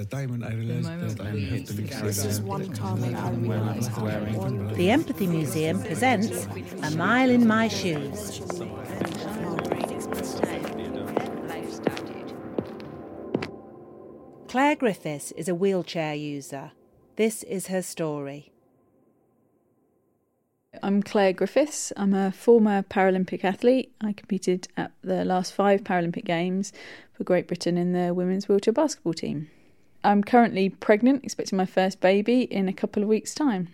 the time when I realized that I have to leave This is one time I when I realised was how wearing The Empathy Museum presents A Mile in My Shoes. Clare Griffiths is a wheelchair user. This is her story. I'm Clare Griffiths. I'm a former Paralympic athlete. I competed at the last five Paralympic Games for Great Britain in the women's wheelchair basketball team. I'm currently pregnant, expecting my first baby in a couple of weeks' time.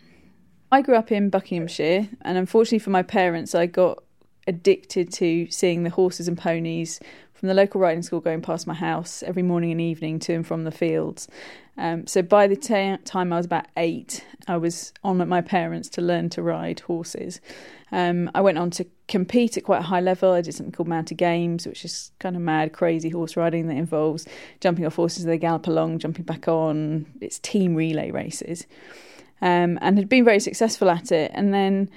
I grew up in Buckinghamshire, and unfortunately for my parents, I got addicted to seeing the horses and ponies from the local riding school going past my house every morning and evening to and from the fields. Um, so by the ta time I was about eight, I was on at my parents to learn to ride horses. Um, I went on to compete at quite a high level. I did something called Mounted Games, which is kind of mad, crazy horse riding that involves jumping off horses as they gallop along, jumping back on. It's team relay races, um, and had been very successful at it. And then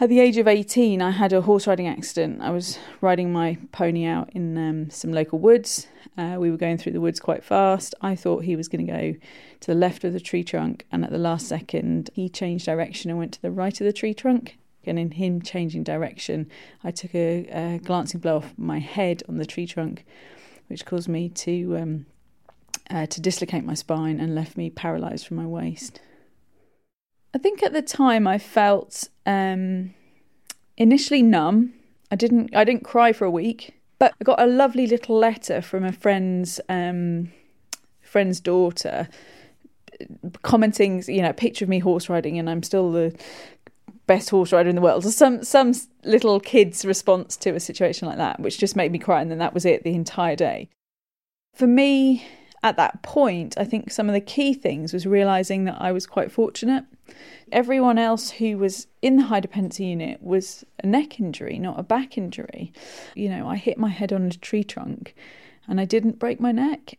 at the age of 18, I had a horse riding accident. I was riding my pony out in um, some local woods. Uh, we were going through the woods quite fast. I thought he was going to go to the left of the tree trunk, and at the last second, he changed direction and went to the right of the tree trunk. And in him changing direction, I took a, a glancing blow off my head on the tree trunk, which caused me to um, uh, to dislocate my spine and left me paralysed from my waist. I think at the time I felt um, initially numb. I didn't I didn't cry for a week, but I got a lovely little letter from a friend's um, friend's daughter commenting, you know, a picture of me horse riding, and I'm still the best horse rider in the world. Some some little kid's response to a situation like that, which just made me cry, and then that was it the entire day. For me, at that point, I think some of the key things was realizing that I was quite fortunate. Everyone else who was in the high dependency unit was a neck injury, not a back injury. You know, I hit my head on a tree trunk and I didn't break my neck.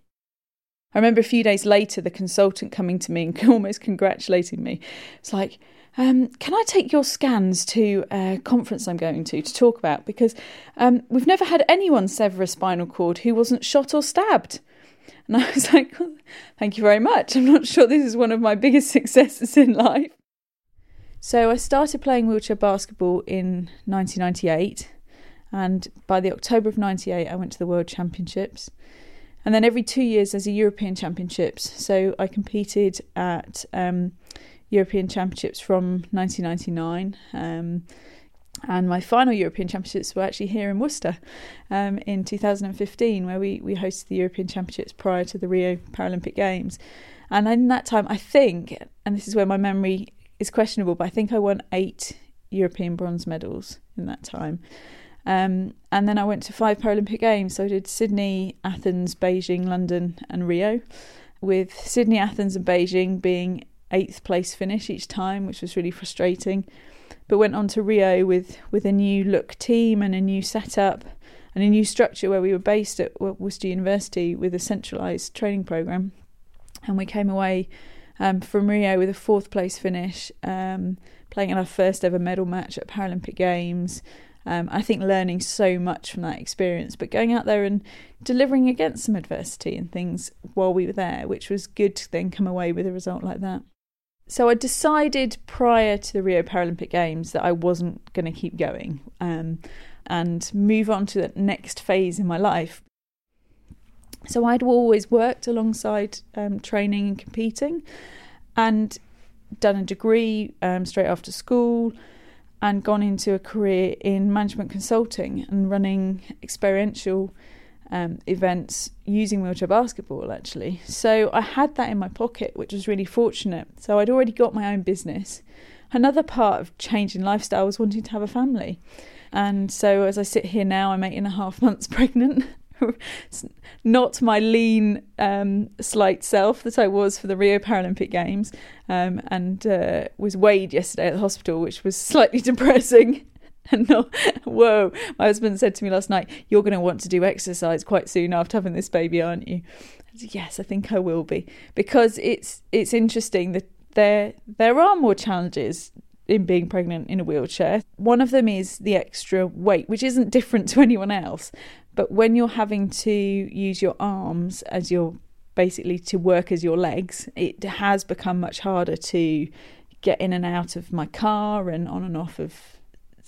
I remember a few days later the consultant coming to me and almost congratulating me. It's like, um, can I take your scans to a conference I'm going to to talk about? Because um, we've never had anyone sever a spinal cord who wasn't shot or stabbed. And I was like, thank you very much. I'm not sure this is one of my biggest successes in life. So I started playing wheelchair basketball in 1998. And by the October of 98, I went to the World Championships. And then every two years, there's a European Championships. So I competed at um, European Championships from 1999. Um, and my final European Championships were actually here in Worcester um, in 2015, where we, we hosted the European Championships prior to the Rio Paralympic Games. And in that time, I think, and this is where my memory is questionable, but I think I won eight European bronze medals in that time. Um, and then I went to five Paralympic Games. So I did Sydney, Athens, Beijing, London, and Rio, with Sydney, Athens, and Beijing being eighth place finish each time, which was really frustrating but went on to Rio with with a new look team and a new setup and a new structure where we were based at Worcester University with a centralised training program, and we came away um, from Rio with a fourth place finish, um, playing in our first ever medal match at Paralympic Games. Um, I think learning so much from that experience, but going out there and delivering against some adversity and things while we were there, which was good to then come away with a result like that. So I decided prior to the Rio Paralympic Games that I wasn't going to keep going um, and move on to the next phase in my life. So I'd always worked alongside um, training and competing, and done a degree um, straight after school, and gone into a career in management consulting and running experiential um, events using wheelchair basketball actually. So I had that in my pocket, which was really fortunate. So I'd already got my own business. Another part of changing lifestyle was wanting to have a family. And so as I sit here now, I'm eight and a half months pregnant. not my lean, um, slight self that I was for the Rio Paralympic Games, um, and uh, was weighed yesterday at the hospital, which was slightly depressing. And not, whoa, my husband said to me last night, You're going to want to do exercise quite soon after having this baby, aren't you? I said, yes, I think I will be. Because it's it's interesting that there there are more challenges in being pregnant in a wheelchair. One of them is the extra weight, which isn't different to anyone else. But when you're having to use your arms as you're basically to work as your legs. It has become much harder to get in and out of my car and on and off of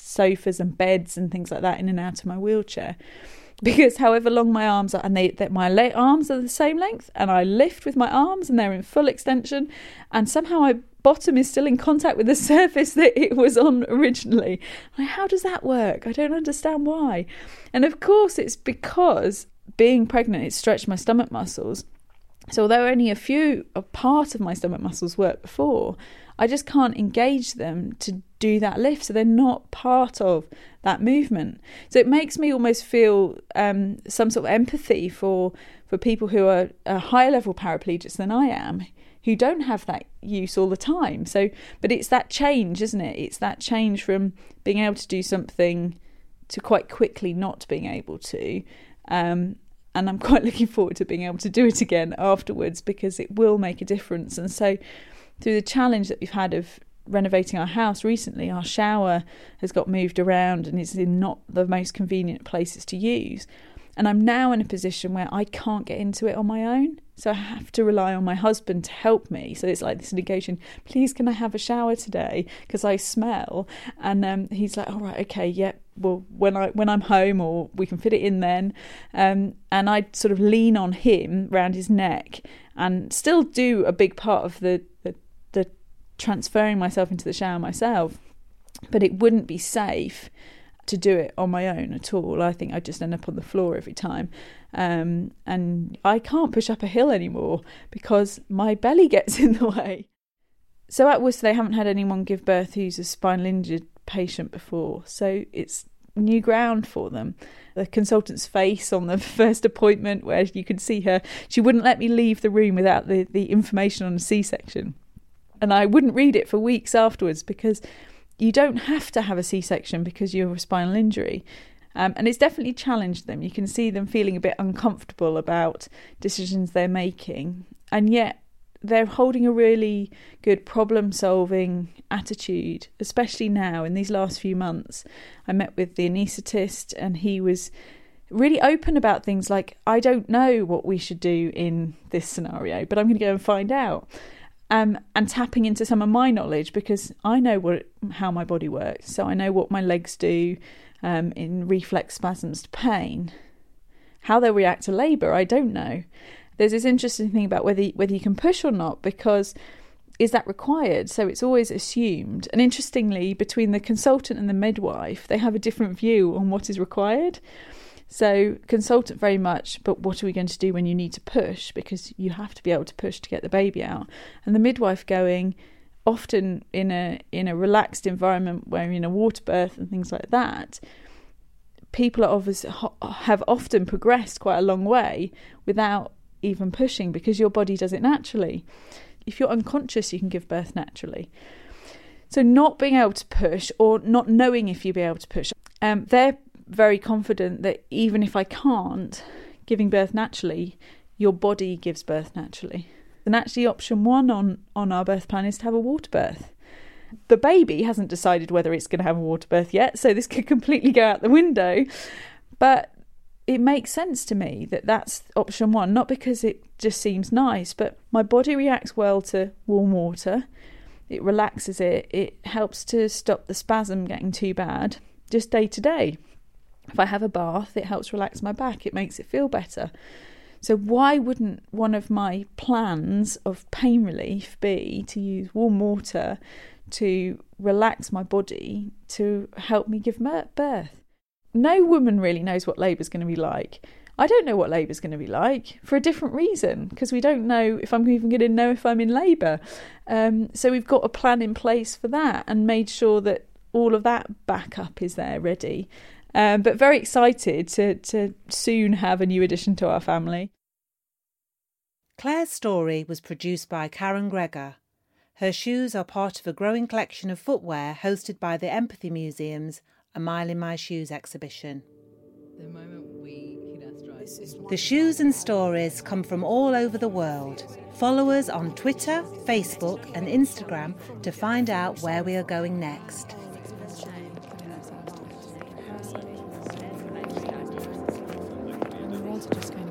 sofas and beds and things like that, in and out of my wheelchair. Because however long my arms are, and they that my arms are the same length, and I lift with my arms and they're in full extension, and somehow my bottom is still in contact with the surface that it was on originally. Like, how does that work? I don't understand why. And of course, it's because being pregnant, it stretched my stomach muscles. So although only a few, a part of my stomach muscles worked before, I just can't engage them to do that lift. So they're not part of that movement. So it makes me almost feel um, some sort of empathy for for people who are a higher level paraplegics than I am, who don't have that use all the time. So, but it's that change, isn't it? It's that change from being able to do something to quite quickly not being able to. Um, and I'm quite looking forward to being able to do it again afterwards because it will make a difference. And so, through the challenge that we've had of renovating our house recently, our shower has got moved around and is in not the most convenient places to use. And I'm now in a position where I can't get into it on my own. So I have to rely on my husband to help me. So it's like this negotiation. Please, can I have a shower today? Because I smell. And um, he's like, all right, okay, yeah. Well, when I when I'm home, or we can fit it in then. Um, and I sort of lean on him round his neck, and still do a big part of the the transferring myself into the shower myself. But it wouldn't be safe to do it on my own at all. I think I'd just end up on the floor every time. Um, and I can't push up a hill anymore because my belly gets in the way. So at Worcester, they haven't had anyone give birth who's a spinal injured patient before. So it's new ground for them. The consultant's face on the first appointment, where you could see her, she wouldn't let me leave the room without the, the information on a C section. And I wouldn't read it for weeks afterwards because you don't have to have a C section because you have a spinal injury. Um, and it's definitely challenged them. You can see them feeling a bit uncomfortable about decisions they're making. And yet, they're holding a really good problem solving attitude, especially now in these last few months. I met with the anaesthetist, and he was really open about things like, I don't know what we should do in this scenario, but I'm going to go and find out um, and tapping into some of my knowledge because I know what how my body works. So I know what my legs do um, in reflex spasms to pain. How they'll react to labour, I don't know. There's this interesting thing about whether whether you can push or not because is that required? So it's always assumed. And interestingly, between the consultant and the midwife, they have a different view on what is required. So consultant very much, but what are we going to do when you need to push? Because you have to be able to push to get the baby out. And the midwife going, often in a in a relaxed environment where in a water birth and things like that, people are obviously have often progressed quite a long way without even pushing because your body does it naturally. If you're unconscious, you can give birth naturally. So not being able to push or not knowing if you'll be able to push, um, they're very confident that even if I can't, giving birth naturally, your body gives birth naturally. And actually, option one on, on our birth plan is to have a water birth. The baby hasn't decided whether it's going to have a water birth yet, so this could completely go out the window. But it makes sense to me that that's option one, not because it just seems nice, but my body reacts well to warm water. It relaxes it, it helps to stop the spasm getting too bad just day to day. If I have a bath, it helps relax my back, it makes it feel better. So, why wouldn't one of my plans of pain relief be to use warm water to relax my body to help me give birth? No woman really knows what labour is going to be like. I don't know what labour is going to be like for a different reason because we don't know if I'm even going to know if I'm in labour. Um, so we've got a plan in place for that and made sure that all of that backup is there ready. Um, but very excited to, to soon have a new addition to our family. Clare's story was produced by Karen Gregor. Her shoes are part of a growing collection of footwear hosted by the Empathy Museum's A Mile in My Shoes exhibition. The moment we the shoes and stories come from all over the world. Follow us on Twitter, Facebook, and Instagram to find out where we are going next. Honestly. I want to just go.